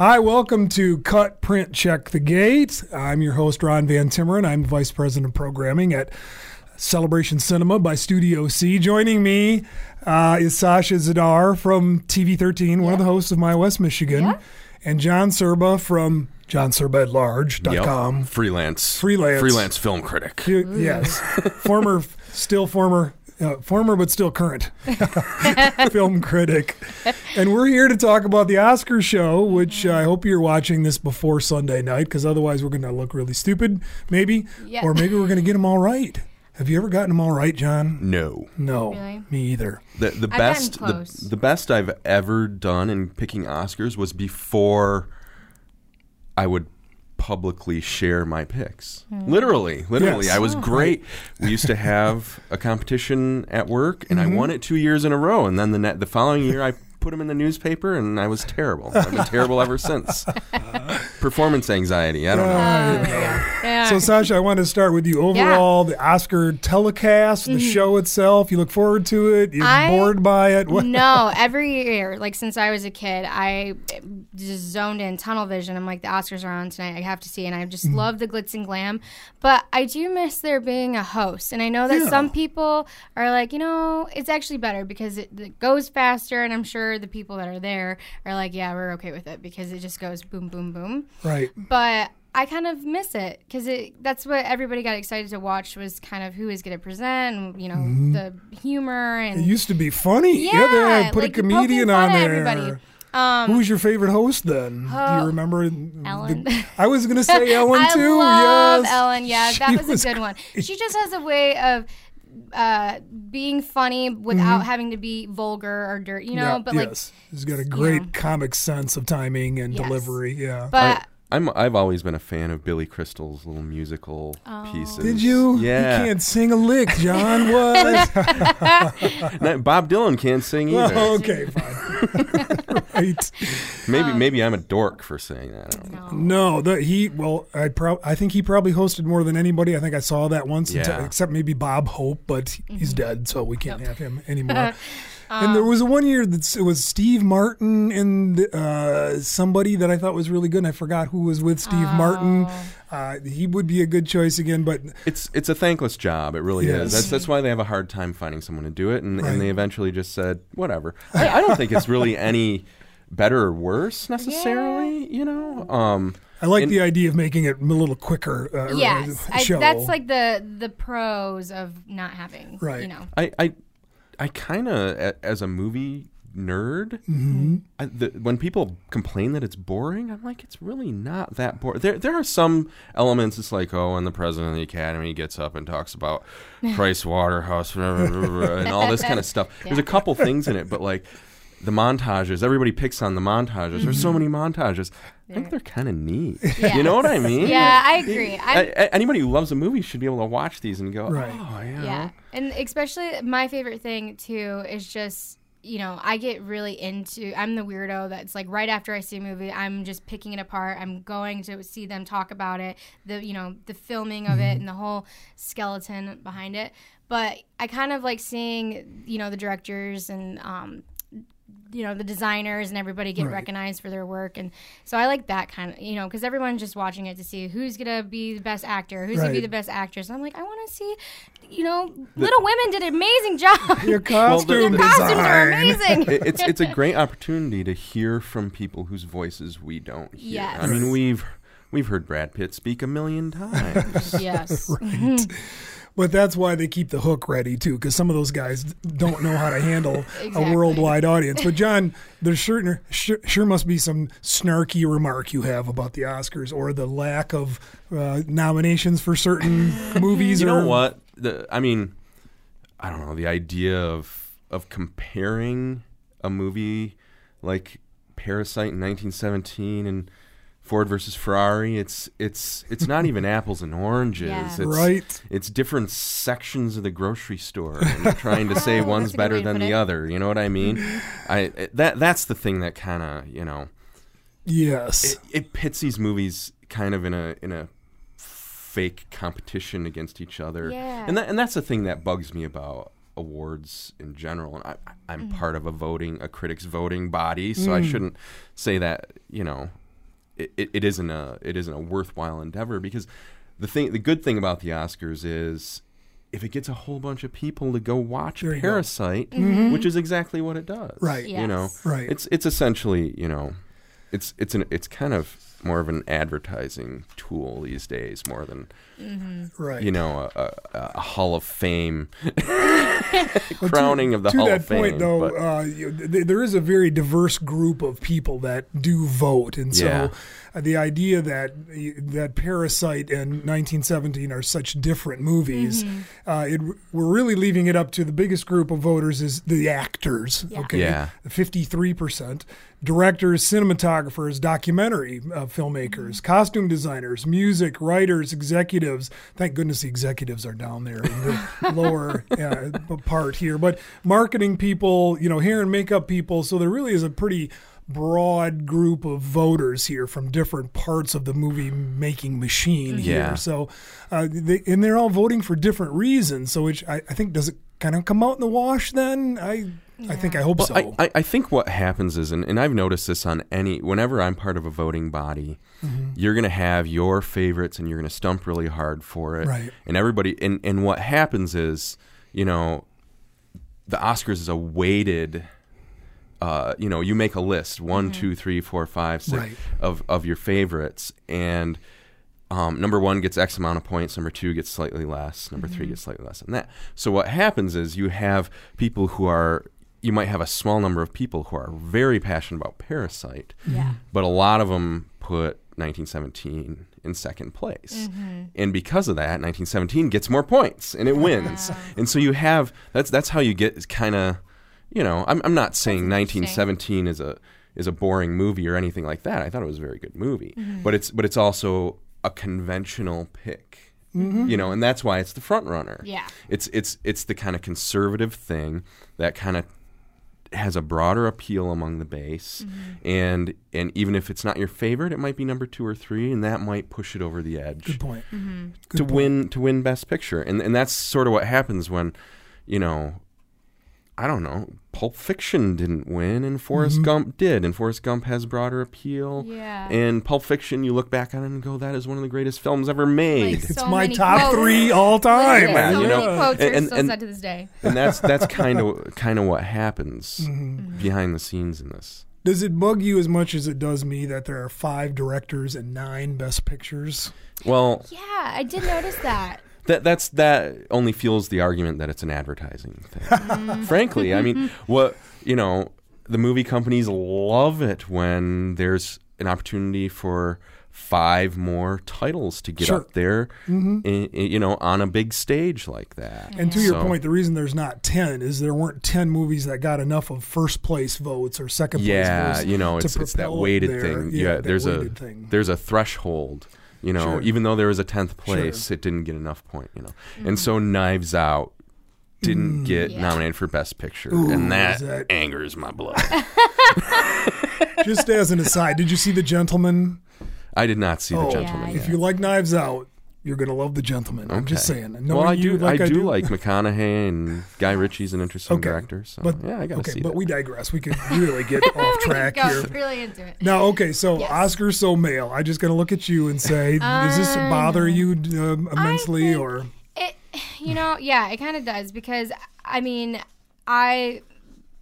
Hi, welcome to Cut, Print, Check the Gate. I'm your host, Ron Van Timmeren. I'm Vice President of Programming at Celebration Cinema by Studio C. Joining me uh, is Sasha Zadar from TV 13, one of the hosts of My West Michigan, Yeah. and John Serba from johnserbaatlarge.com. Yep. Freelance. Freelance. Freelance film critic. Yes, former, still former, uh, former but still current film critic, and we're here to talk about the Oscar show. Which I hope you're watching this before Sunday night, because otherwise we're going to look really stupid, maybe, Yeah. or maybe we're going to get them all right. Have you ever gotten them all right, John? No. No, Really? me either. The the best the, the best I've ever done in picking Oscars was before I would publicly share my picks. Hmm. Literally, literally. Yes. I was great. We used to have a competition at work and Mm-hmm. I won it 2 years in a row and then the ne- the following year I put them in the newspaper and I was terrible. I've been terrible ever since. Performance anxiety. I don't know. Yeah. So, Sasha, I want to start with you. Overall, the Oscar telecast, the show itself, you look forward to it? You're Mm-hmm. I- bored by it? What? no, every year, like since I was a kid, I just zoned in tunnel vision. I'm like, the Oscars are on tonight. I have to see, and I just Mm-hmm. love the glitz and glam. But I do miss there being a host, and I know that Yeah. some people are like, you know, it's actually better because it, it goes faster, and I'm sure the people that are there are like, yeah, we're okay with it because it just goes boom, boom, boom. Right. but I kind of miss it because it that's what everybody got excited to watch was kind of who is going to present, and, you know, the humor and Mm-hmm. It used to be funny. yeah, they had put like a comedian on there. everybody. Um, Who was your favorite host then? Do Oh, you remember? Ellen. the- I was going to say Ellen I too. love yes. Ellen. Yeah, that She was, a good one. She just has a way of uh, being funny without having to be vulgar or dirt, you know. Mm-hmm. Yeah, but like, he's got a great know. comic sense of timing and Yes. delivery. Yeah. but I'm I've always been a fan of Billy Crystal's little musical pieces. Did you? Yeah. You can't sing a lick, John. What? Bob Dylan can't sing either. oh, okay, fine. right. Maybe maybe I'm a dork for saying that. I. No, the, he. Well, I pro- I think he probably hosted more than anybody. I think I saw that once, Yeah. until- except maybe Bob Hope, but Mm-hmm. he's dead, so we can't have him anymore. and Um, there was one year that it was Steve Martin and uh, somebody that I thought was really good. And I forgot who was with Steve Martin. Oh. Uh, he would be a good choice again, but It's it's a thankless job. It really Yes. is. That's that's why they have a hard time finding someone to do it, and, Right. and they eventually just said whatever. I, I don't think it's really any better or worse necessarily. You know. Um, I like And- the idea of making it a little quicker. Uh, yes, I, that's like the the pros of not having, Right. You know, I I, I kind of as a movie nerd, Mm-hmm. I, the, when people complain that it's boring, I'm like, it's really not that boring. There there are some elements. It's like, oh, when the president of the academy gets up and talks about Price Waterhouse and all this kind of stuff. There's a couple things in it, but like. The montages, everybody picks on the montages. There's so many montages. I think they're kind of neat. You know what I mean? Yeah, I agree. A- anybody who loves a movie should be able to watch these and go, Right. oh, yeah. Yeah. And especially my favorite thing too is just, you know, I get really into I'm the weirdo that's like right after I see a movie, I'm just picking it apart. I'm going to see them talk about it, the you know, the filming of it and the whole skeleton behind it. But I kind of like seeing, you know, the directors and um you know the designers and everybody get Right. recognized for their work. And so i like that kind of you know because everyone's just watching it to see who's gonna be the best actor who's gonna be the best actress. And i'm like i want to see you know little women did an amazing job. Your costume the- costumes are amazing. It- it's it's a great opportunity to hear from people whose voices we don't hear. Yes. I mean, we've we've heard Brad Pitt speak a million times. yes mm-hmm. But that's why they keep the hook ready too, because some of those guys don't know how to handle a worldwide audience. But John, there's sure, sure sure must be some snarky remark you have about the Oscars or the lack of uh, nominations for certain movies. you or know what? The, I mean, I don't know. The idea of of comparing a movie like Parasite in 1917 and Ford versus Ferrari, it's it's it's not even apples and oranges. Yeah. It's, Right. It's different sections of the grocery store and trying to say Oh, one's that's a good better than the it. other. You know what I mean? I that that's the thing that kind of you know Yes. it, it pits these movies kind of in a in a fake competition against each other. Yeah. And that, and that's the thing that bugs me about awards in general. And I, I'm Mm. part of a voting, a critics voting body, so I shouldn't say that. You know, it, it, it isn't a it isn't a worthwhile endeavor because the thing the good thing about the Oscars is if it gets a whole bunch of people to go watch There you go. Parasite, mm-hmm. Mm-hmm. which is exactly what it does. Right. You know. Right. It's it's essentially you know, it's it's an it's kind of more of an advertising tool these days more than right. you know a, a, a Hall of Fame Well, to- crowning of the to Hall that of Fame. point, though, but- uh, you, th- there is a very diverse group of people that do vote, and so Yeah. uh, the idea that that Parasite and 1917 are such different movies, uh, it, we're really leaving it up to the biggest group of voters is the actors. Yeah. Okay, 53 percent. Directors, cinematographers, documentary uh, filmmakers, costume designers, music, writers, executives. Thank goodness the executives are down there in the lower uh, part here. But marketing people, you know, hair and makeup people. So there really is a pretty broad group of voters here from different parts of the movie making machine Yeah. here. So, uh, they, and they're all voting for different reasons. So, which I, I think does it kind of come out in the wash? Then I, I think I hope Well, so. I, I, think what happens is, and, and I've noticed this on any, whenever I'm part of a voting body, Mm-hmm. you're going to have your favorites and you're going to stump really hard for it. Right. And everybody, and, and what happens is, you know, the Oscars is a weighted, uh, you know, you make a list one, two, three, four, five, six Right. of, of your favorites. And um, number one gets X amount of points. Number two gets slightly less. Number three gets slightly less than that. So what happens is you have people who are you might have a small number of people who are very passionate about Parasite, Yeah. but a lot of them put 1917 in second place. Mm-hmm. And because of that, 1917 gets more points and it wins. and so you have that's that's how you get kind of you know, I'm I'm not saying 1917 is a is a boring movie or anything like that. I thought it was a very good movie. Mm-hmm. But it's but it's also a conventional pick. Mm-hmm. You know, and that's why it's the front runner. Yeah. It's it's it's the kind of conservative thing that kind of has a broader appeal among the base and and even if it's not your favorite it might be number 2 or 3 and that might push it over the edge Good point. Mm-hmm. Good to point. win to win best picture and and that's sort of what happens when you know I don't know Pulp Fiction didn't win and Forrest Mm-hmm. Gump did and Forrest Gump has broader appeal Yeah. and Pulp Fiction you look back on it and go that is one of the greatest films ever made Like, It's so my top quotes. three all time. Literally, Yeah, so you many quotes and- are and- still and- said to this day. and that's that's kind of kind of what happens Mm-hmm. behind the scenes in this Does it bug you as much as it does me that there are five directors and nine best pictures? well Yeah, I did notice that. That that's that only fuels the argument that it's an advertising thing. Frankly, I mean, what you know, the movie companies love it when there's an opportunity for five more titles to get Sure. Mm-hmm. up there, i- i- you know, on a big stage like that. And to your point, the reason there's not ten is there weren't ten movies that got enough of first place votes or second place yeah, votes. you know, to it's, it's that propel it weighted there. thing. Yeah, Yeah, there's a thing. there's a threshold. You know, Sure. even though there was a tenth place, Sure. it didn't get enough point. You know, and so Knives Out didn't get Yeah. nominated for Best Picture, Mm. Ooh, and that, is that- angers my blood. Just as an aside, did you see The Gentlemen? I did not see Oh, the gentleman. Yeah, If you like Knives Out, you're gonna love The Gentlemen. I'm just Okay. saying. well, Knowing I you do. I, like do, like McConaughey and Guy Ritchie's an interesting Okay. director. So But yeah, I gotta okay, see but that. we digress. We could really get off track Go here. really into it. Now, okay, so Yes. Oscar so male. I just gonna look at you and say, does this Um, bother you um, immensely, think- or It, you know, yeah, it kind of does because I mean, I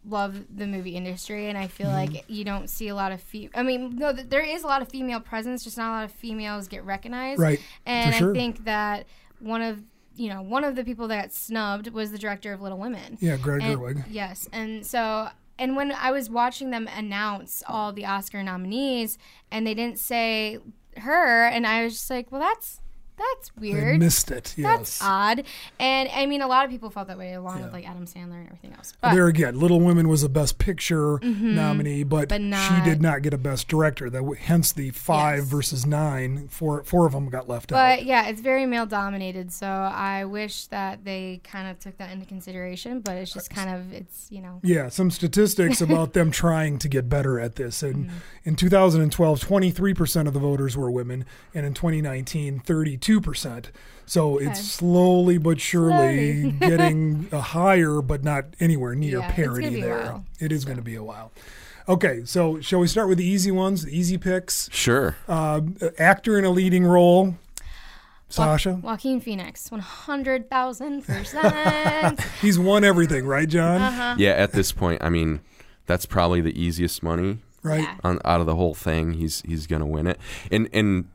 love the movie industry, and I feel Mm-hmm. like you don't see a lot of fe- I mean, no, th- there is a lot of female presence, just not a lot of females get recognized. Right, And sure. I think that one of you know one of the people that got snubbed was the director of Little Women. yeah, Greta And- Gerwig? Yes, and so and when I was watching them announce all the Oscar nominees, and they didn't say her, and I was just like, well, that's that's weird. missed it. That's odd. And I mean, a lot of people felt that way, along with like Adam Sandler and everything else. But there again, Little Women was a Best Picture nominee, but, But she did not get a Best Director. That hence the five Yes. versus nine. Four four of them got left but out. But yeah, it's very male dominated. So I wish that they kind of took that into consideration. But it's just kind of it's you know Yeah, some statistics about them trying to get better at this. And Mm-hmm. in 2012, 23% of the voters were women, and in 2019, 32%. So it's slowly but surely Slowly. getting a higher, but not anywhere near Yeah, parity gonna be a there. while, It is going to be a while. Okay, so shall we start with the easy ones, the easy picks? Sure. Uh, actor in a leading role. Sasha, Joaquin Phoenix, 100,000%. he's won everything, right, John? Uh-huh. Yeah, at this point, I mean, that's probably the easiest money Right. Yeah. on out of the whole thing. He's he's gonna win it. And and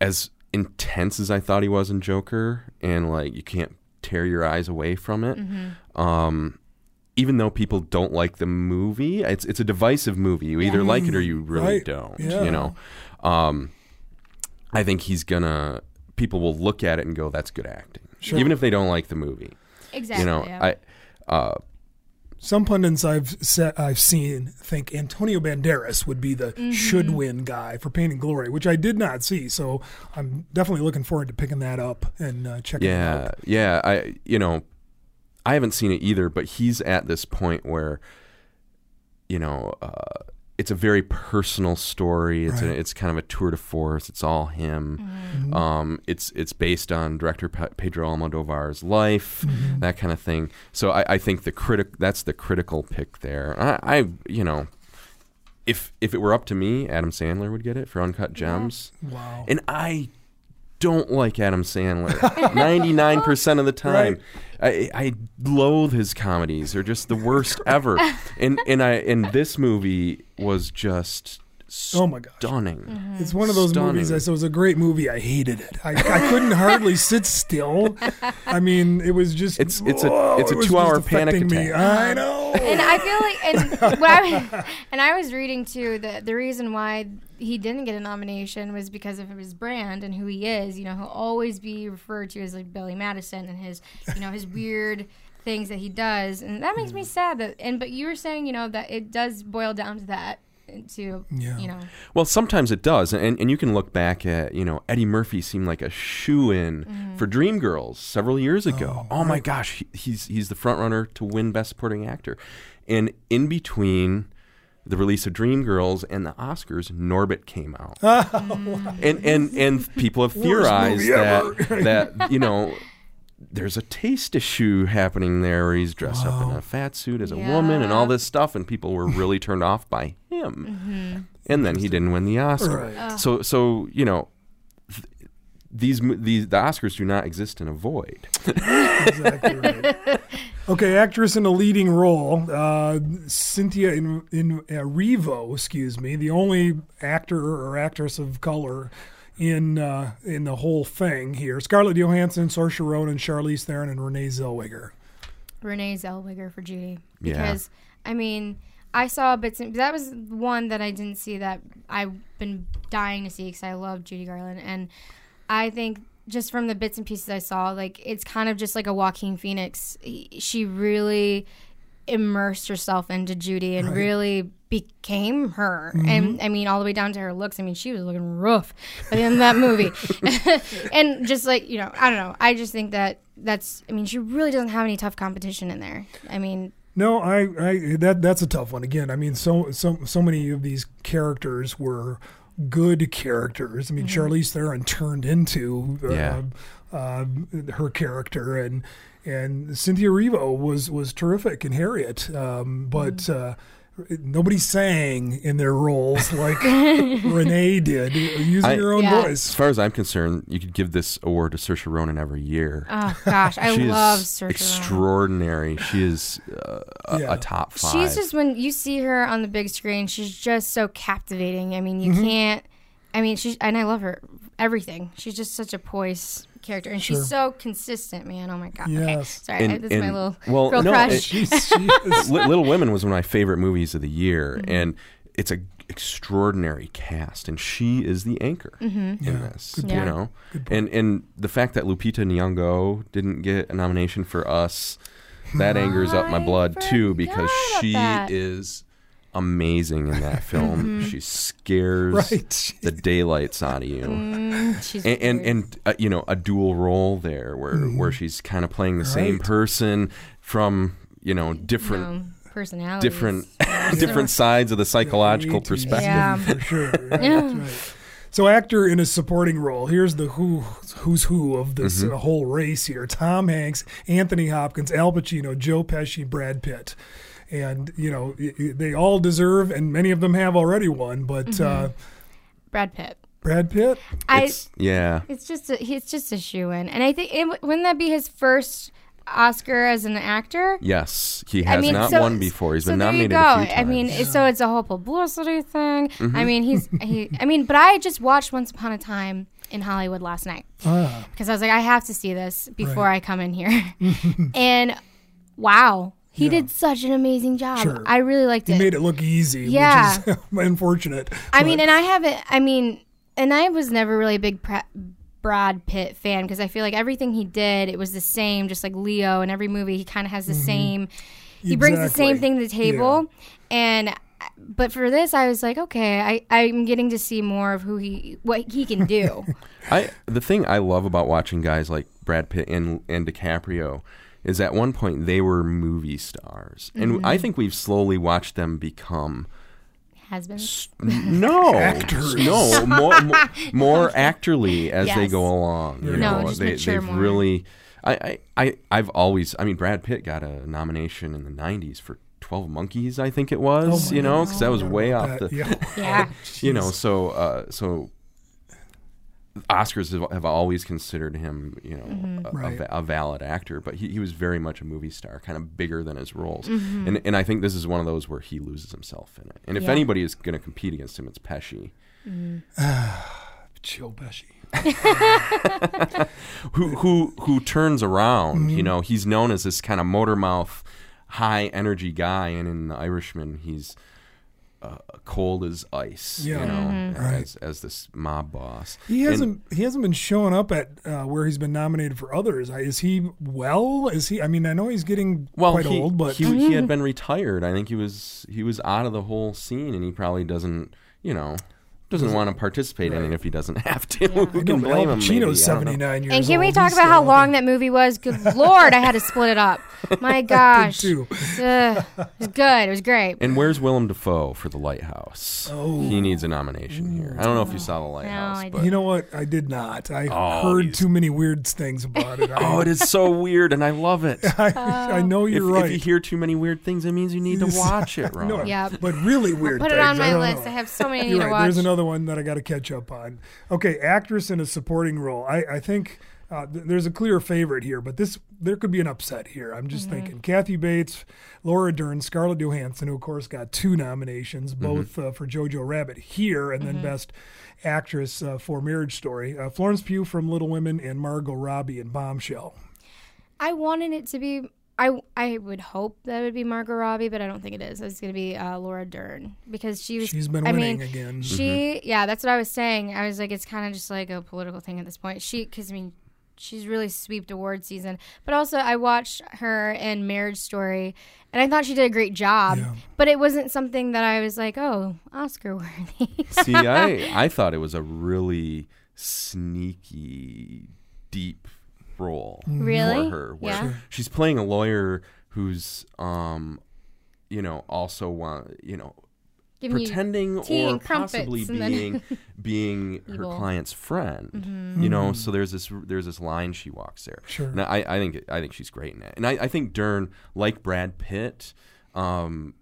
as intense as I thought he was in Joker, and like you can't tear your eyes away from it. Mm-hmm. Um, even though people don't like the movie, it's it's a divisive movie. You either like it or you really Right. don't. Yeah. You know, um, I think he's gonna. People will look at it and go, "That's good acting," Sure. even if they don't like the movie. exactly. you know, yeah. I. Uh, Some pundits I've se- I've seen think Antonio Banderas would be the Mm-hmm. should win guy for Pain and Glory, which I did not see. So I'm definitely looking forward to picking that up and uh, checking it Yeah, out. yeah. I you know, I haven't seen it either, but he's at this point where, you know, uh, it's a very personal story. It's a, it's kind of a tour de force. It's all him. Mm-hmm. Um, it's it's based on director Pe- Pedro Almodovar's life, Mm-hmm. that kind of thing. So I, I think the critic that's the critical pick there. I, I you know. If if it were up to me, Adam Sandler would get it for Uncut Gems. Wow. And I don't like Adam Sandler. Ninety nine percent of the time, I, I loathe his comedies. They're just the worst ever. And and I and this movie was just Oh my gosh. stunning. Mm-hmm. It's one of those Stunning. movies. I said it was a great movie. I hated it. I, I couldn't hardly sit still. I mean, it was just. It's- it's a- it's a it two-hour panic affecting me. attack. I um, know. and I feel like, and what I, and I was reading too that the reason why he didn't get a nomination was because of his brand and who he is. You know, he'll always be referred to as like Billy Madison and his, you know, his weird things that he does, and that makes me mm. sad. That and but you were saying, you know, that it does boil down to that, to Yeah. you know, Well, sometimes it does, and and you can look back at you know Eddie Murphy seemed like a shoe in Mm-hmm. for Dreamgirls several years ago. Oh, my gosh, he, he's he's the front runner to win Best Supporting Actor, and in between the release of Dreamgirls and the Oscars, Norbit came out, and and and people have theorized that ever. that you know. There's a taste issue happening there where he's dressed up in a fat suit as a woman and all this stuff, and people were really turned off by him and then he didn't win the Oscar. Right. So so you know th- these these the Oscars do not exist in a void. exactly right. Okay, actress in a leading role, uh, Cynthia in, in uh, Revo, excuse me, the only actor or actress of color in uh, in the whole thing here. Scarlett Johansson, Saoirse Ronan, Charlize Theron, and Renee Zellweger. Renee Zellweger for Judy Yeah. because I mean I saw bits and that was one that I didn't see that I've been dying to see because I love Judy Garland and I think just from the bits and pieces I saw like it's kind of just like a Joaquin Phoenix He- she really immersed herself into Judy and really became her. And I mean all the way down to her looks. I mean she was looking rough by the end of that movie. And just like you know I don't know. I just think that that's I mean she really doesn't have any tough competition in there. I mean No, I, I that that's a tough one. Again, I mean, so so so many of these characters were good characters. I mean, Charlize Theron turned into uh, Yeah. uh, her character, and and Cynthia Erivo was was terrific in Harriet, um, but. Uh, Nobody sang in their roles like Renee did, using I- her own Yeah. As far as I'm concerned, you could give this award to Saoirse Ronan every year. oh gosh I she love is Saoirse Ronan. extraordinary. She is uh, a, Yeah. a top five. She's just when you see her on the big screen, she's just so captivating. I mean, you Mm-hmm. can't. I mean, she's and I love her everything. She's just such a poised character, and Sure. she's so consistent, man. Oh my god. Okay, sorry, And- I, this is my little well, girl no, crush. it- She's, she Little Women was one of my favorite movies of the year, Mm-hmm. and it's a extraordinary cast, and she is the anchor in Yeah, this. good You point. know, Good and and the fact that Lupita Nyong'o didn't get a nomination for us, that angers up my blood too because she that. is amazing in that film. she scares right. the daylights out of you. Mm, And and, and uh, you know a dual role there where where she's kind of playing the same Mm-hmm. Person from you know different No, personalities. different different sides of the psychological A to Z, perspective. Yeah. for sure. Right, right. So, actor in a supporting role. Here's the who who's who of this Mm-hmm. uh, whole race here: Tom Hanks, Anthony Hopkins, Al Pacino, Joe Pesci, Brad Pitt. And you know y- y- they all deserve, and many of them have already won. But Mm-hmm. uh, Brad Pitt. Brad Pitt, I It's, yeah. it's just a, he's just a shoe in, and I think it, wouldn't that be his first Oscar as an actor? Yes, he has I mean, not so, won before. He's so been nominated. there you nominated go. a few times. Mm-hmm. I mean, it's- so it's a whole publicity thing. I mean, he's he. I mean, but I just watched Once Upon a Time in Hollywood last night ah, because I was like, I have to see this before Right. I come in here. and wow, he Yeah. did such an amazing job. Sure. I really liked he it. He made it look easy, Yeah. which is unfortunate. I But- mean, and I haven't. I mean, and I was never really a big Pra- Brad Pitt fan because I feel like everything he did, it was the same. Just like Leo, in every movie, he kind of has the mm-hmm. same. He brings the same thing to the table, and but for this, I was like, okay, I I'm getting to see more of who he what he can do. I the thing I love about watching guys like Brad Pitt and and DiCaprio is at one point they were movie stars, and Mm-hmm. I think we've slowly watched them become Has been. no Actors. no more more, more actorly as they go along. You No, know, just they they've more. really. I, I, I I've always I mean Brad Pitt got a nomination in the '90s for Twelve Monkeys I think it was Oh you know because that was way off That- the yeah. Yeah. you know so uh, so oscars have, have always considered him you know Mm-hmm. a, a Right. va- a, valid actor but he, he was very much a movie star kind of bigger than his roles Mm-hmm. and, and i think this is one of those where he loses himself in it and if Yeah. anybody is going to compete against him it's pesci Joe Pesci. who who who turns around Mm-hmm. you know he's known as this kind of motor mouth high energy guy and in the irishman he's uh, cold as ice Yeah. you know Mm-hmm. Right. as, as this mob boss He hasn't. he hasn't been showing up at uh, where he's been nominated for others. Is he well? Is he? I mean, I know he's getting well, quite he, old, but he, he had been retired. I think he was he was out of the whole scene, and he probably doesn't, you know, doesn't want to participate in it if he doesn't have to. Who can blame him? Pacino's maybe? I don't know. seventy nine years And can we talk He's about how long out that movie was? Good lord, I had to split it up. My gosh, too. Ugh, it was good. It was great. And where's Willem Dafoe for The Lighthouse? Oh. He needs a nomination here. I don't know if you saw The Lighthouse, I but You know what? I did not. I Oh, heard too many weird things about it. Oh, it is so weird, and I love it. I, I know you're if right. If you hear too many weird things, it means you need to watch it, Ron. No, Yeah. but really weird. Put it on my don't list. know. I have so many I need You're to watch. There's another one that I got to catch up on. Okay, actress in a supporting role. I, I think uh, th- there's a clear favorite here, but this there could be an upset here. I'm just thinking Kathy Bates, Laura Dern, Scarlett Johansson, who of course got two nominations, both uh, for Jojo Rabbit here, and then Best Actress uh, for Marriage Story. Uh, Florence Pugh from Little Women and Margot Robbie in Bombshell. I wanted it to be. I I would hope that it would be Margot Robbie, but I don't think it is. It's going to be uh, Laura Dern because she was. She's been I winning mean, again. She yeah, that's what I was saying. I was like, it's kind of just like a political thing at this point. She because I mean, she's really sweeped award season, but also I watched her in Marriage Story, and I thought she did a great job. Yeah. But it wasn't something that I was like, oh, Oscar worthy. See, I I thought it was a really sneaky, deep role Really? for her. Where Yeah. She's playing a lawyer who's, um, you know, also want you know Giving pretending or possibly being being her Evil. client's friend. Mm-hmm. You know, so there's this there's this line she walks there. Sure. And I, I think I think she's great in it, and I, I think Dern, like Brad Pitt, um,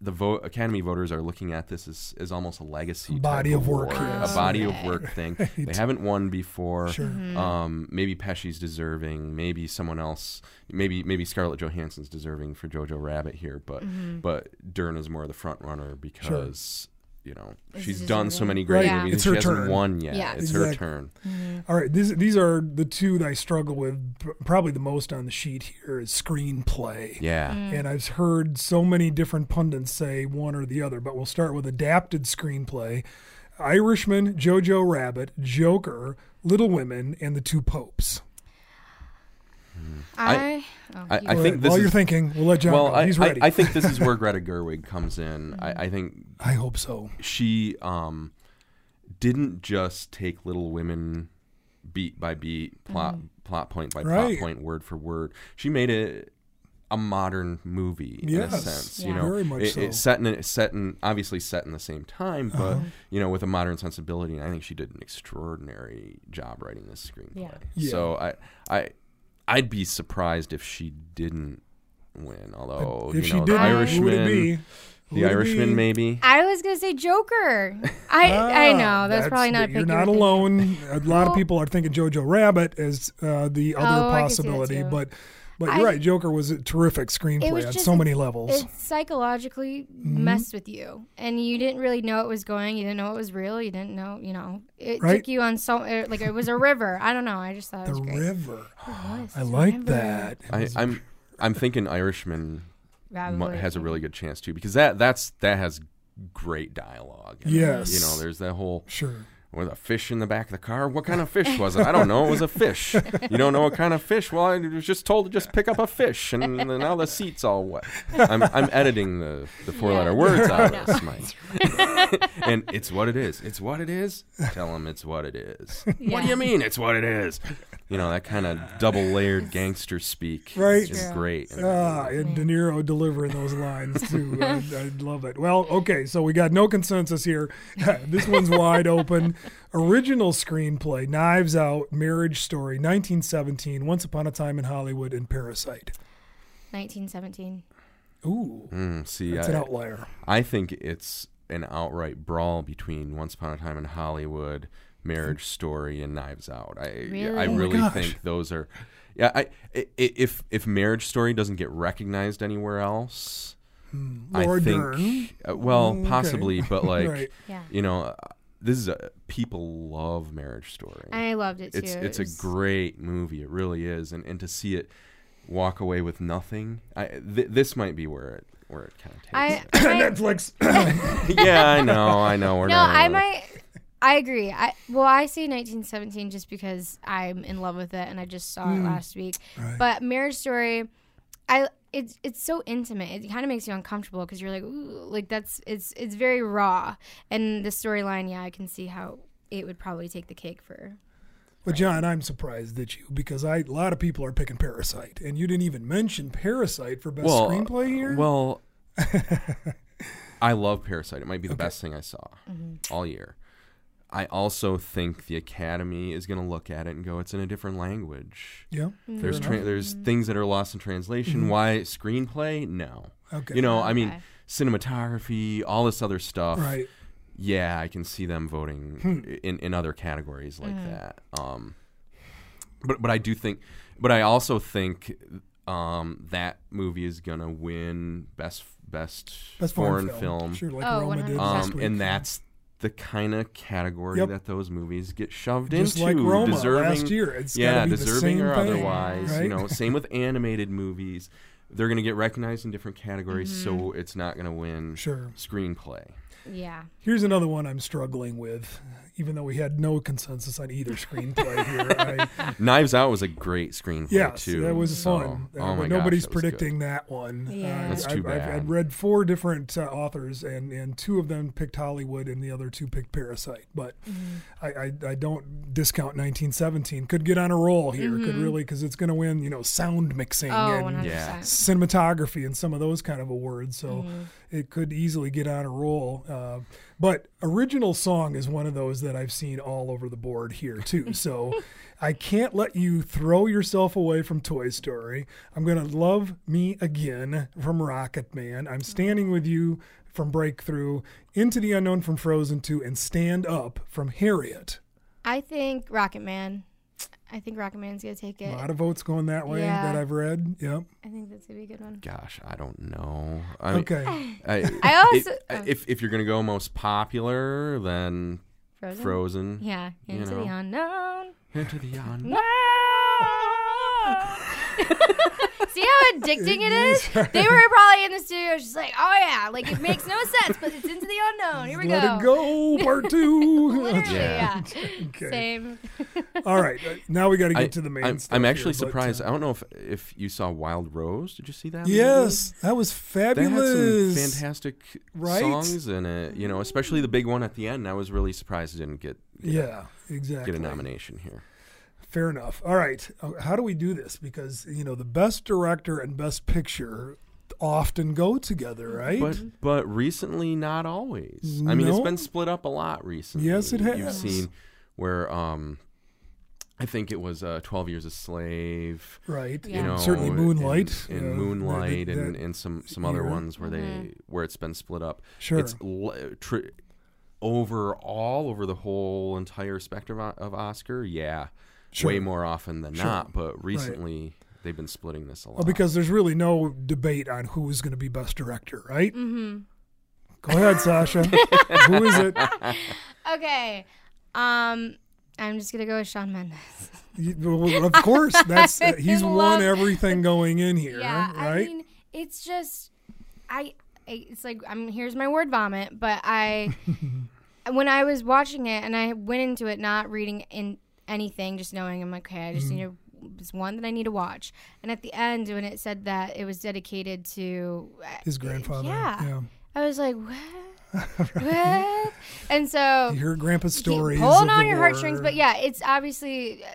the vote Academy voters are looking at this as, as almost a legacy Body of work, yes. a body of work thing. They haven't won before. Sure. Mm-hmm. Um, maybe Pesci's deserving. Maybe someone else. Maybe maybe Scarlett Johansson's deserving for Jojo Rabbit here, but Mm-hmm. but Dern is more of the front runner because. You know, Is she's done so many great Yeah. movies. It's her she hasn't turn. won yet. Yeah. It's her Exactly. turn. All right, these these are the two that I struggle with probably the most on the sheet here is screenplay. Yeah. And I've heard so many different pundits say one or the other, but we'll start with adapted screenplay. Irishman, Jojo Rabbit, Joker, Little Women, and The Two Popes. I, oh, I- I think this While is- you're thinking, we'll let John well, go. I, He's I, ready. I think this is where Greta Gerwig comes in. I, I think I hope so. she um, didn't just take Little Women beat by beat, plot plot point by Right. plot point, word for word. She made it a modern movie in a sense. Yeah. You know, Very much it, so. it's set in it's set in obviously set in the same time, but Uh-huh. you know, with a modern sensibility. And I think she did an extraordinary job writing this screenplay. Yeah. Yeah. So I I I'd be surprised if she didn't win. Although if you she know, did, the who would Irishman, it be? The would Irishman, be? maybe. I was gonna say Joker. I I Ah, know that's, probably not a pick. You're not alone. A lot of people are thinking Jojo Rabbit as uh, the other Oh, I can see that possibility, too. But but I- you're right. Joker was a terrific It screenplay was on just so a- many levels. It psychologically Mm-hmm. messed with you, and you didn't really know it was going. You didn't know it was real. You didn't know, you know, it Right. took you on so uh, like it was a river. I don't know. I just thought it the was great. river. It was, I like river. that. I, was- I'm I'm thinking Irishman mu- has a really good chance too because that that's that has great dialogue. Yes. you know, there's that whole sure. Was a fish in the back of the car. What kind of fish was it? I don't know. It was a fish. You don't know what kind of fish? Well, I was just told to just pick up a fish, and now the seat's all wet. I'm, I'm editing the, the four letter Yeah. words out of this, Mike. and it's what it is. It's what it is. Tell them it's what it is. What do you mean it's what it is? You know that kind of double layered gangster speak. Right. is True. great. in Ah, and De Niro delivering those lines too. I, I love it. Well, okay, so we got no consensus here. this one's wide open. Original screenplay: Knives Out, Marriage Story, 1917, Once Upon a Time in Hollywood, and Parasite. 1917. Ooh, Mm, see, that's I, an outlier. I think it's an outright brawl between Once Upon a Time in Hollywood, Marriage Story, and Knives Out. I I Really? Oh my really gosh. think those are. Yeah, I, i- i- if if Marriage Story doesn't get recognized anywhere else, Laura I think. Dern. uh, well, Mm, okay. possibly, but like right. Yeah. you know, uh, this is a people love Marriage Story. I loved it too. it's It it's a great movie. It really is, and and to see it walk away with nothing, I th- this might be where it where it kind of takes. I, it. I Netflix. yeah, I know, I know. We're no, not, I might. I agree. I well, I say 1917 just because I'm in love with it and I just saw it mm. last week. Right. But Marriage Story, I it's it's so intimate. It kind of makes you uncomfortable because you're like, ooh, like that's it's it's very raw. And the storyline, yeah, I can see how it would probably take the cake for. But John, I'm surprised at you because I a lot of people are picking Parasite, and you didn't even mention Parasite for best well, screenplay here. Well, I love Parasite. It might be the best thing I saw mm-hmm. all year. I also think the Academy is going to look at it and go, "It's in a different language." yeah, There's tra- there's things that are lost in translation. Why screenplay? No. Okay. You know, I mean, cinematography, all this other stuff. right. Yeah, I can see them voting Hmm. in in other categories like that. Um, but but I do think, but I also think um, that movie is gonna win best best, Best foreign film. film. Sure, like Oh, Roma did Um, and that's the kind of category Yep. that those movies get shoved just into. like Roma deserving, last year. It's yeah, deserving or thing, otherwise. right? You know, same with animated movies. They're going to get recognized in different categories, so it's not going to win Sure. screenplay. Yeah. Here's another one I'm struggling with, even though we had no consensus on either screenplay here. I, Knives Out was a great screenplay yes, too. that was so- fun. Oh Uh, my but gosh, nobody's that was good. predicting that one. Yeah. Uh, That's too I've, I've, bad. I've read four different uh, authors, and, and two of them picked Hollywood, and the other two picked Parasite. But Mm-hmm. I, I, I don't discount 1917. Could get on a roll here. Could really because it's going to win. You know, sound mixing Mm-hmm. Oh, and 100%. Cinematography and some of those kind of awards. So Mm-hmm. it could easily get on a roll. Uh, but original song is one of those that I've seen all over the board here too. So I can't let you throw yourself away from Toy Story. I'm gonna love me again from Rocket Man. I'm standing with you from Breakthrough, Into the Unknown from Frozen 2, and Stand Up from Harriet. I think Rocket Man. I think Rocket Man's gonna take it. A lot of votes going that way Yeah. that I've read. Yep. I think that's gonna be a good one. Gosh, I don't know. I mean, Okay. I, I also- it- oh. Uh, if if you're gonna go most popular, then Frozen. Frozen. Yeah. You Into the unknown. Into the unknown. See how addicting it is? They were probably in the studio just like, oh yeah, like it makes no sense, but it's into the unknown. Here we Let go. it go, part two. Literally, Yeah. yeah. Okay. Same. All right, uh, now we got to get I, to the main. I'm, stuff I'm actually here, but, surprised. uh, I don't know if if you saw Wild Rose. Did you see that? movie? yes, that was fabulous. That had some fabulous. fantastic Right? songs in it. You know, especially the big one at the end. I was really surprised it didn't get Yeah, exactly. get a nomination here. Fair enough. All right, uh, how do we do this? Because you know the best director and best picture often go together, right? But but recently, not always. I mean, it's been split up a lot recently. Yes, it has. You've seen where um, I think it was uh, Twelve Years a Slave. right. Yeah. You know, certainly Moonlight. and, yeah, Moonlight, that- and, that- and some some other year. ones where they Mhm. where it's been split up. sure. It's l- tr- over all over the whole entire spectrum of, of Oscar. Yeah, Sure. way more often than Sure. not. But recently, they've been splitting this a lot. Well, because there's really no debate on who's going to be best director, right? Mm-hmm. Go ahead, Sasha. Who is it? Okay. Um, I'm just gonna go with Sean Mendes. Well, of course, that's uh, he's I won everything going in here, yeah, right? I mean, it's just, I, I, it's like I'm here's my word vomit, but I, when I was watching it and I went into it not reading in anything, just knowing I'm like, okay, I just mm-hmm. need to. It's one that I need to watch, and at the end when it said that it was dedicated to uh, His grandfather. yeah. yeah. I was like, what? what? And so You hear Grandpa's stories. pulling on your war. heartstrings. But yeah, it's obviously, uh,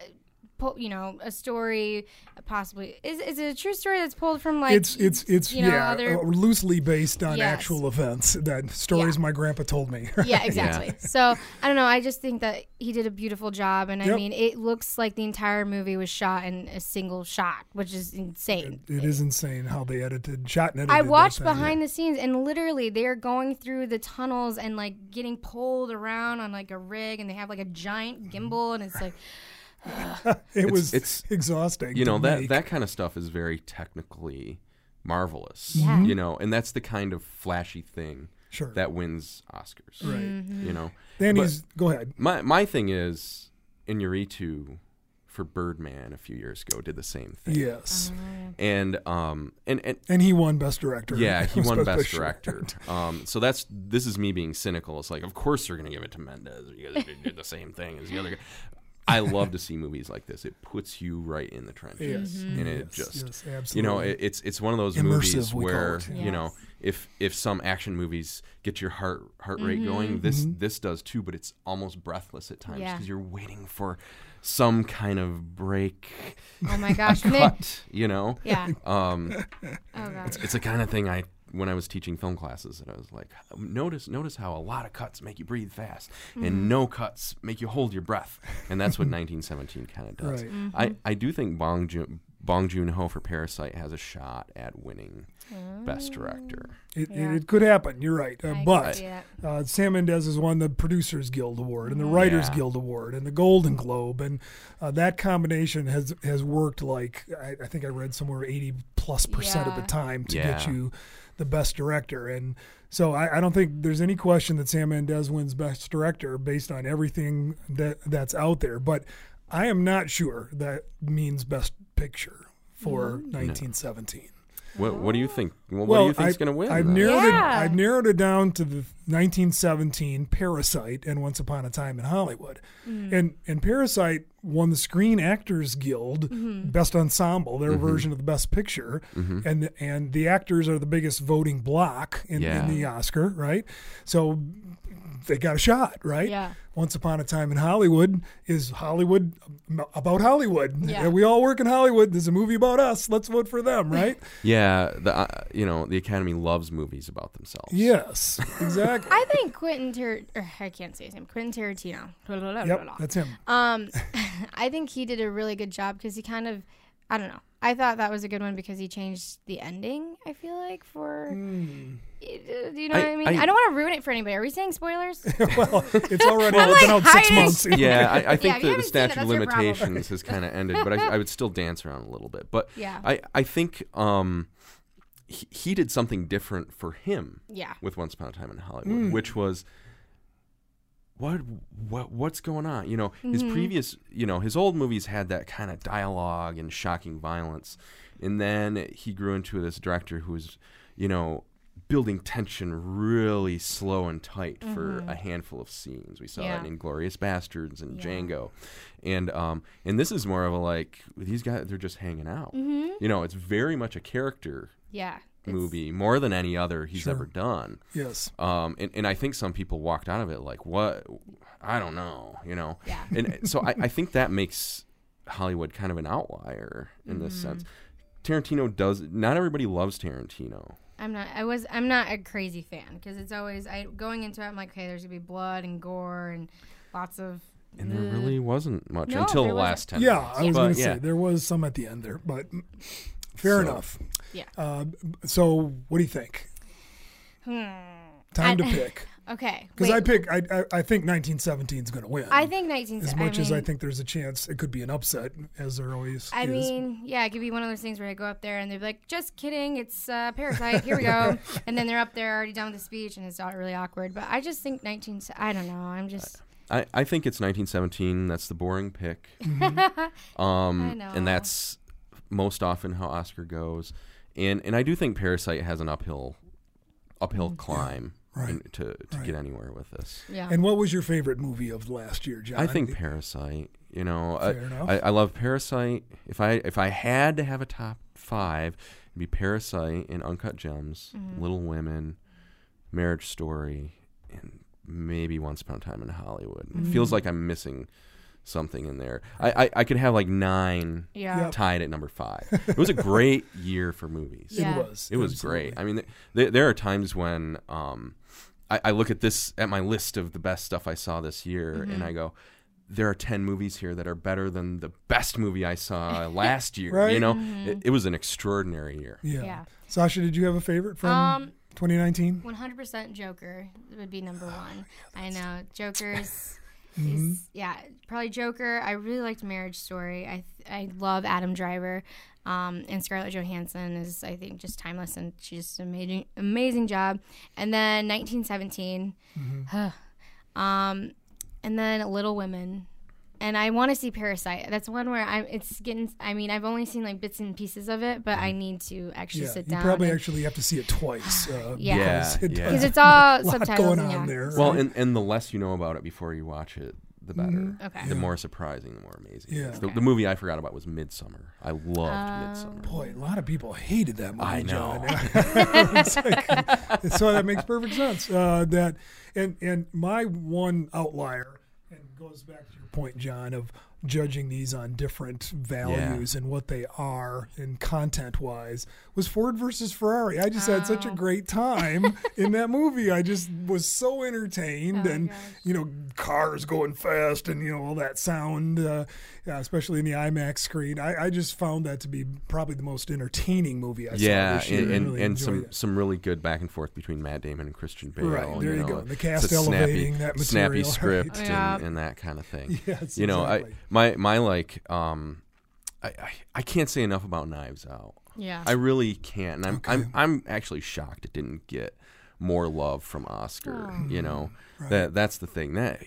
you know, a story. uh, Possibly is is it a true story that's pulled from like it's it's it's you know, yeah, other- uh, loosely based on Yes. actual events. That stories Yeah. my grandpa told me. yeah exactly. So I don't know. I just think that he did a beautiful job, and I mean, it looks like the entire movie was shot in a single shot, which is insane. it is insane how they edited, shot and edited. I watched thing. behind the scenes, and literally they're going through the tunnels and like getting pulled around on like a rig, and they have like a giant gimbal, and it's like, It was it's- exhausting. you to know that make. that kind of stuff is very technically marvelous. Yeah. You know, and that's the kind of flashy thing sure. that wins Oscars. right. Mm-hmm. You know, Danny's go ahead. my my thing is Inarritu for Birdman a few years ago did the same thing. Yes, And um and and and he won best director. yeah, he won best Picture. director. Um, so that's this is me being cynical. It's like, of course they're gonna give it to Mendes. because guys did the same thing as the other guy. I love to see movies like this. It puts you right in the trenches, Yes, and it yes, just yes, absolutely. you know it, it's it's one of those Immersive, movies where it. you know if if some action movies get your heart heart rate Mm-hmm. going, this Mm-hmm. this does too. But it's almost breathless at times Yeah. because you're waiting for some kind of break oh my gosh, cut. You know, yeah, um, oh god, it's the kind of thing I when I was teaching film classes and I was like notice notice how a lot of cuts make you breathe fast Mm-hmm. and no cuts make you hold your breath and that's what 1917 kind of does. Right. Mm-hmm. I, I do think Bong Joon Bong Joon Ho for Parasite has a shot at winning best director. It, Yeah. it, it could happen. You're right. Uh, but uh, Sam Mendes has won the Producers Guild Award and the Mm-hmm. Writers Yeah. Guild Award and the Golden Globe, and uh, that combination has has worked like I, I think I read somewhere 80 plus percent of the time to get you the best director. And so I, I don't think there's any question that Sam Mendes wins best director based on everything that that's out there. But I am not sure that means best picture for Mm-hmm. 1917. What what do you think? Well, what Well, do you think's I- going to win? I've then? narrowed it. Yeah. I've narrowed it down to the 1917 Parasite and Once Upon a Time in Hollywood, Mm. and and Parasite won the Screen Actors Guild Mm-hmm. Best Ensemble, their Mm-hmm. version of the Best Picture, and and the actors are the biggest voting block in, Yeah. in the Oscar, right? So they got a shot, right? Yeah. Once Upon a Time in Hollywood is Hollywood about Hollywood. Yeah. We all work in Hollywood. There's a movie about us. Let's vote for them, right? yeah, the uh, you know the Academy loves movies about themselves. yes, exactly. I think Quentin Tar- I can't say his name. Quentin Tarantino. Yep, that's him. Um, I think he did a really good job because he kind of, I don't know. I thought that was a good one because he changed the ending. I feel like for, uh, do you know I- what I mean? I, I- don't want to ruin it for anybody. Are we saying spoilers? well, it's already I'm, it's been like, out six months. Yeah, I, I think if you the, the haven't seen it, statute of that's your problem. limitations has kind of ended, but I, I would still dance around a little bit. But Yeah. I, I think um, he, he did something different for him yeah. with Once Upon a Time in Hollywood, Hmm. which was what what what's going on? You know, his previous, you know, his old movies had that kind of dialogue and shocking violence, and then he grew into this director who was, you know. Building tension really slow and tight for a handful of scenes. We saw Yeah. that in Inglourious Basterds and Yeah. Django, and um, and this is more of a like these guys they're just hanging out. Mm-hmm. You know, it's very much a character Yeah. It's- movie more than any other he's Sure. ever done. Yes. Um, and, and I think some people walked out of it like, what? I don't know, you know? Yeah. And so I, I think that makes Hollywood kind of an outlier in this Mm-hmm. sense. Tarantino does, not everybody loves Tarantino. I'm not. I was. I'm not a crazy fan because it's always. I going into it. I'm like, okay, there's gonna be blood and gore and lots of and there really wasn't much No, until the there last ten. Yeah, minutes. I was But, going to yeah. say there was some at the end there, but fair So- enough. Yeah. Uh, so, what do you think? Hmm. Time to pick. Okay. Because. I pick, I, I, I think 1917 is going to win. I think 19. as much as I think there's a chance it could be an upset, as there always I is. mean, yeah, it could be one of those things where I go up there and they're like, "Just kidding, it's uh, Parasite. Here we go," and then they're up there already done with the speech, and it's not really awkward. But I just think 19. I don't know. I'm just. I, I think it's 1917. That's the boring pick. Mm-hmm. um, I know. and that's most often how Oscar goes. And and I do think Parasite has an uphill uphill climb Mm, right, in- to to right. get anywhere with this. Yeah. and what was your favorite movie of last year, John? I think Parasite. You know, I, Fair enough. I, I love Parasite. If I if I had to have a top five, it'd be Parasite and Uncut Gems, Mm-hmm. Little Women, Marriage Story, and maybe Once Upon a Time in Hollywood. It feels Mm-hmm. like I'm missing something in there. I, I, I could have like nine yeah. Yep. tied at number five. It was a great year for movies. Yeah. it was. It was absolutely. great. I mean, th- there are times when um, I, I look at this at my list of the best stuff I saw this year, Mm-hmm. and I go, "There are ten movies here that are better than the best movie I saw last year." Right. You know, Mm-hmm. it, it was an extraordinary year. Yeah. Yeah. Sasha, did you have a favorite from Um, 2019? 100% Joker would be number one. I know Joker's. Mm-hmm. Yeah, probably Joker. I really liked Marriage Story. I th- I love Adam Driver, um, and Scarlett Johansson is I think just timeless and she just amazing amazing job. And then 1917, Mm-hmm. um, and then Little Women, and I want to see Parasite. That's one where I'm. it's getting. I mean, I've only seen like bits and pieces of it, but I need to actually Yeah, sit down. you probably and- actually have to see it twice. Uh, Yeah. because Yeah, it yeah. does because it's all a lot subtitles. going on yeah. there. Well, right? and, and the less you know about it before you watch it, the better. Okay. The more surprising, the more amazing. it Yeah. is. The, Okay. the movie I forgot about was Midsommar. I loved Um, Midsommar. Boy, a lot of people hated that movie. I know. John. It's like- so that makes perfect sense. Uh, that and and my one outlier and goes back to your point, John, of judging these on different values and what they are and content wise was Ford versus Ferrari. I just had such a Oh. great time in that movie. I just was so entertained Oh and gosh. you know cars going fast and you know all that sound, uh, yeah, especially in the IMAX screen. I, I just found that to be probably the most entertaining movie I saw yeah, this year. and and, really and some it. some really good back and forth between Matt Damon and Christian Bale. Right, there you know. go. The It's cast a snappy, elevating that snappy script right. Yeah. and, and that kind of thing. Yes, you know, exactly. I my my like um, I, I I can't say enough about Knives Out. Yeah. I really can't, and I'm Okay. I'm I'm actually shocked it didn't get more love from Oscar. Oh. You know, Right. that that's the thing that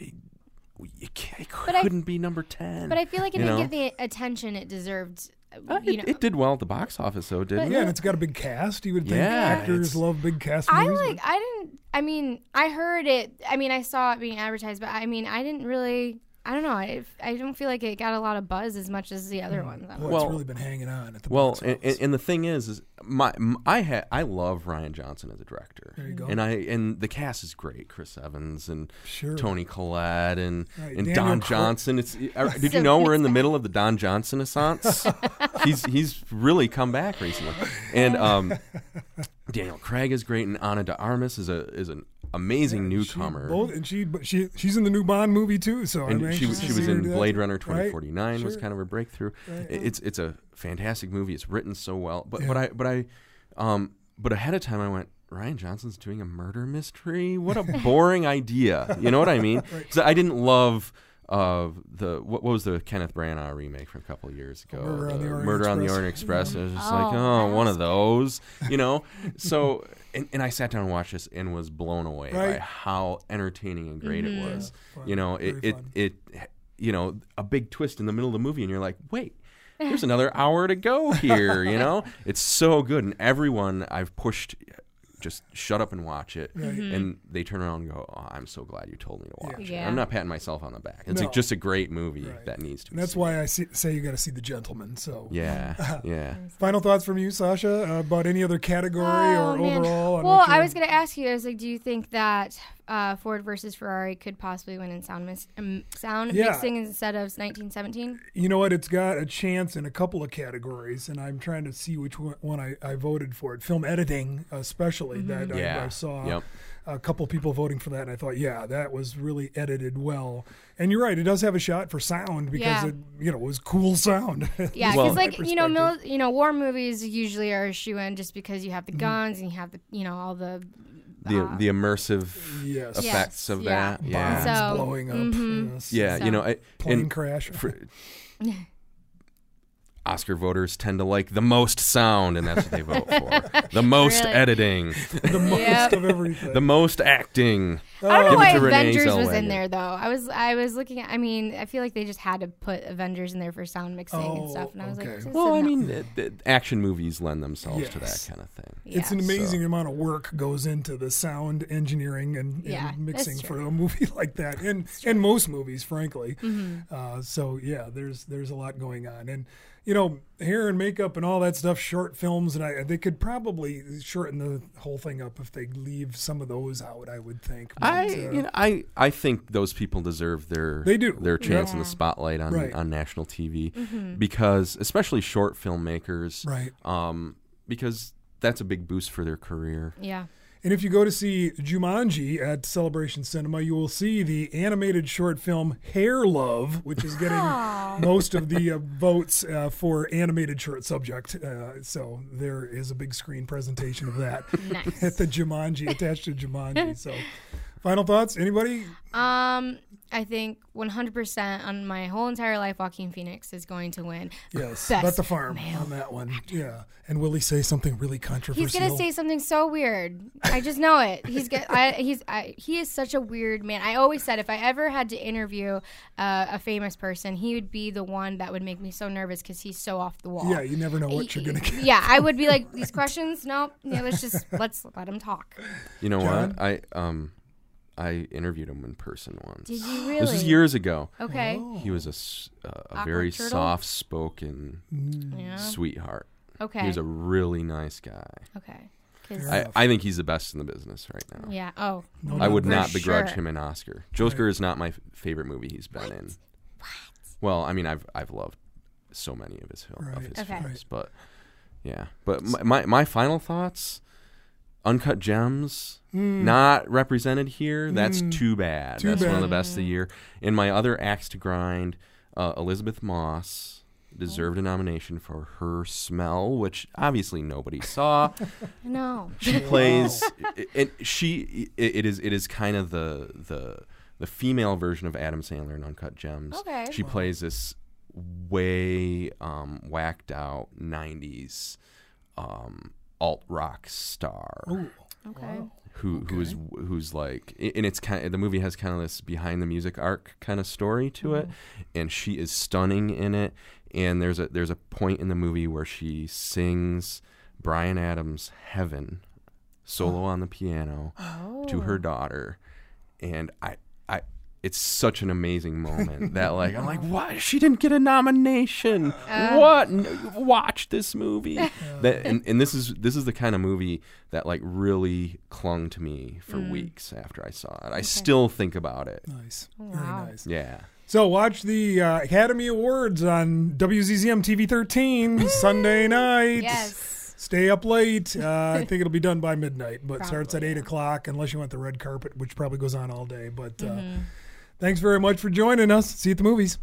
you can't, it But I- couldn't be number ten. But I feel like it didn't know? get the attention it deserved. Uh, you it, know, it did well at the box office, though, didn't yeah, it? and it's got a big cast. You would think Yeah, actors love big cast I movies. like. I didn't. I mean, I heard it. I mean, I saw it being advertised, but I mean, I didn't really. I don't know. I, I don't feel like it got a lot of buzz as much as the other ones. I don't Boy, know. it's really been hanging on at the Well, box and, and, and the thing is, is my m- I had I love Rian Johnson as a director. There you go. And I and the cast is great. Chris Evans and Sure. Toni Collette and Right, and Daniel Don Craig. Johnson. It's uh, did So you know we're in the middle of the Don Johnson assance? he's he's really come back recently. And um, Daniel Craig is great, and Ana de Armas is a is an amazing She newcomer. both, and she, she, she's in the new Bond movie too. So and she, anxious she was in. Blade Runner Right. 2049 was kind of her breakthrough. Right. It's it's a fantastic movie. It's written so well. But Yeah. but I but I um but ahead of time I went Rian Johnson's doing a murder mystery. What a boring idea. You know what I mean? mean? 'Cause I didn't love uh, the what, what was the Kenneth Branagh remake from a couple of years ago? Murder on the Orient Murder on the Express. Orient Express. It was just Oh, like oh, one of those. You know. So and, and I sat down and watched this and was blown away by how entertaining and great it was. Fun. You know, it Very it, it you know a big twist in the middle of the movie, and you're like, wait. There's another hour to go here, you know? It's so good. And everyone I've pushed just shut up and watch it. Right. And they turn around and go, oh, I'm so glad you told me to watch it. Yeah. I'm not patting myself on the back. It's No. a, just a great movie Right. that needs to be And that's seen. why I see, say you got to see The Gentlemen. So Yeah, yeah. Final thoughts from you, Sasha, uh, about any other category Oh, or man. overall? Well, I was going to ask you. I was like, do you think that uh, Ford versus Ferrari could possibly win in sound mis- um, sound Yeah. mixing instead of 1917? You know what? It's got a chance in a couple of categories, and I'm trying to see which one one I, I voted for. It film editing, especially. Actually that I, Yeah. I saw Yep. a couple people voting for that, and I thought, yeah, that was really edited well. And you're right; it does have a shot for sound because Yeah. it, you know, it was cool sound. Yeah, Well- because like you know, mil- you know, war movies usually are a shoe in just because you have Mm-hmm. the guns and you have the you know all the The uh, the immersive yes, effects of yeah. that. Yeah. bombs So, blowing up. mhm. Yes. yeah, you know, I, plane and crash. for, Oscar voters tend to like the most sound, and that's what they vote for. The most Really? editing, the most Yep. of everything. the most acting. I don't know Give it why to Renee Avengers was Zellweger. in there though. I was I was looking at. I mean, I feel like they just had to put Avengers in there for sound mixing and Oh, stuff. And I was okay. like, this is Well, I not- mean, it, it- action movies lend themselves to that Yes. kind of thing. it's an amazing amount of work goes into the sound engineering and, and Yeah, that's mixing for true. a movie like that, and and most movies, frankly. Mm-hmm. Uh, so yeah, there's there's a lot going on, and you know, hair and makeup and all that stuff, short films, and I they could probably shorten the whole thing up if they leave some of those out. I would think. But, I, uh, you know, I, I think those people deserve their They do. their chance in the spotlight on Right. on national TV Mm-hmm. because, especially short filmmakers, right. um, because that's a big boost for their career. yeah. And if you go to see Jumanji at Celebration Cinema, you will see the animated short film Hair Love, which is getting most of the uh, votes uh, for animated short subject. Uh, so there is a big screen presentation of that Nice. at the Jumanji, attached to Jumanji. So, final thoughts? Anybody? Um, I think 100% on my whole entire life, Joaquin Phoenix is going to win. Yes, Best bet the farm on that one. Yeah, and will he say something really controversial? He's gonna say something so weird. I just know it. He's get, I, he's I, he is such a weird man. I always said if I ever had to interview uh, a famous person, he would be the one that would make me so nervous because he's so off the wall. Yeah, you never know what you're gonna get. Yeah, I would be like these questions. Nope. Yeah, let's just let's let him talk. You know John? what? I um, I interviewed him in person once. Did you really? This was years ago. Okay. Oh. He was a, s- uh, a very turtle? soft-spoken Yeah. sweetheart. Okay. He was a really nice guy. okay. 'Cause- Fair I. I think he's the best in the business right now. yeah. Oh. I would not begrudge sure. him an Oscar. Joker is not my f- favorite movie he's been in. What? Well, I mean, I've I've loved so many of his films, of his Okay. films, but yeah. But my, my my final thoughts: Uncut Gems, not represented here. That's Mm. too bad. Too That's one of the best of the year. In my other axe to grind, uh, Elisabeth Moss deserved a nomination for her smell, which obviously nobody saw. No. she plays it, she it, it is it is kind of the the the female version of Adam Sandler in Uncut Gems. Okay. She plays this way um, whacked out '90s um, alt rock star. Ooh, Okay. who who's who's like and it's kind of, the movie has kind of this behind the music arc kind of story to mm-hmm. it and she is stunning in it and there's a there's a point in the movie where she sings Bryan Adams Heaven solo on the piano to her oh. daughter and I I it's such an amazing moment that like I'm like what she didn't get a nomination what N- watch this movie that and, and this is this is the kind of movie that like really clung to me for weeks after I saw it I still think about it nice, Wow. very nice. yeah So watch the uh, Academy Awards on WZZM TV 13 Sunday night. Yes. Stay up late. Uh, I think it'll be done by midnight, but starts at Probably, eight o'clock unless you want the red carpet, which probably goes on all day. But uh, Mm-hmm. Thanks very much for joining us. See you at the movies.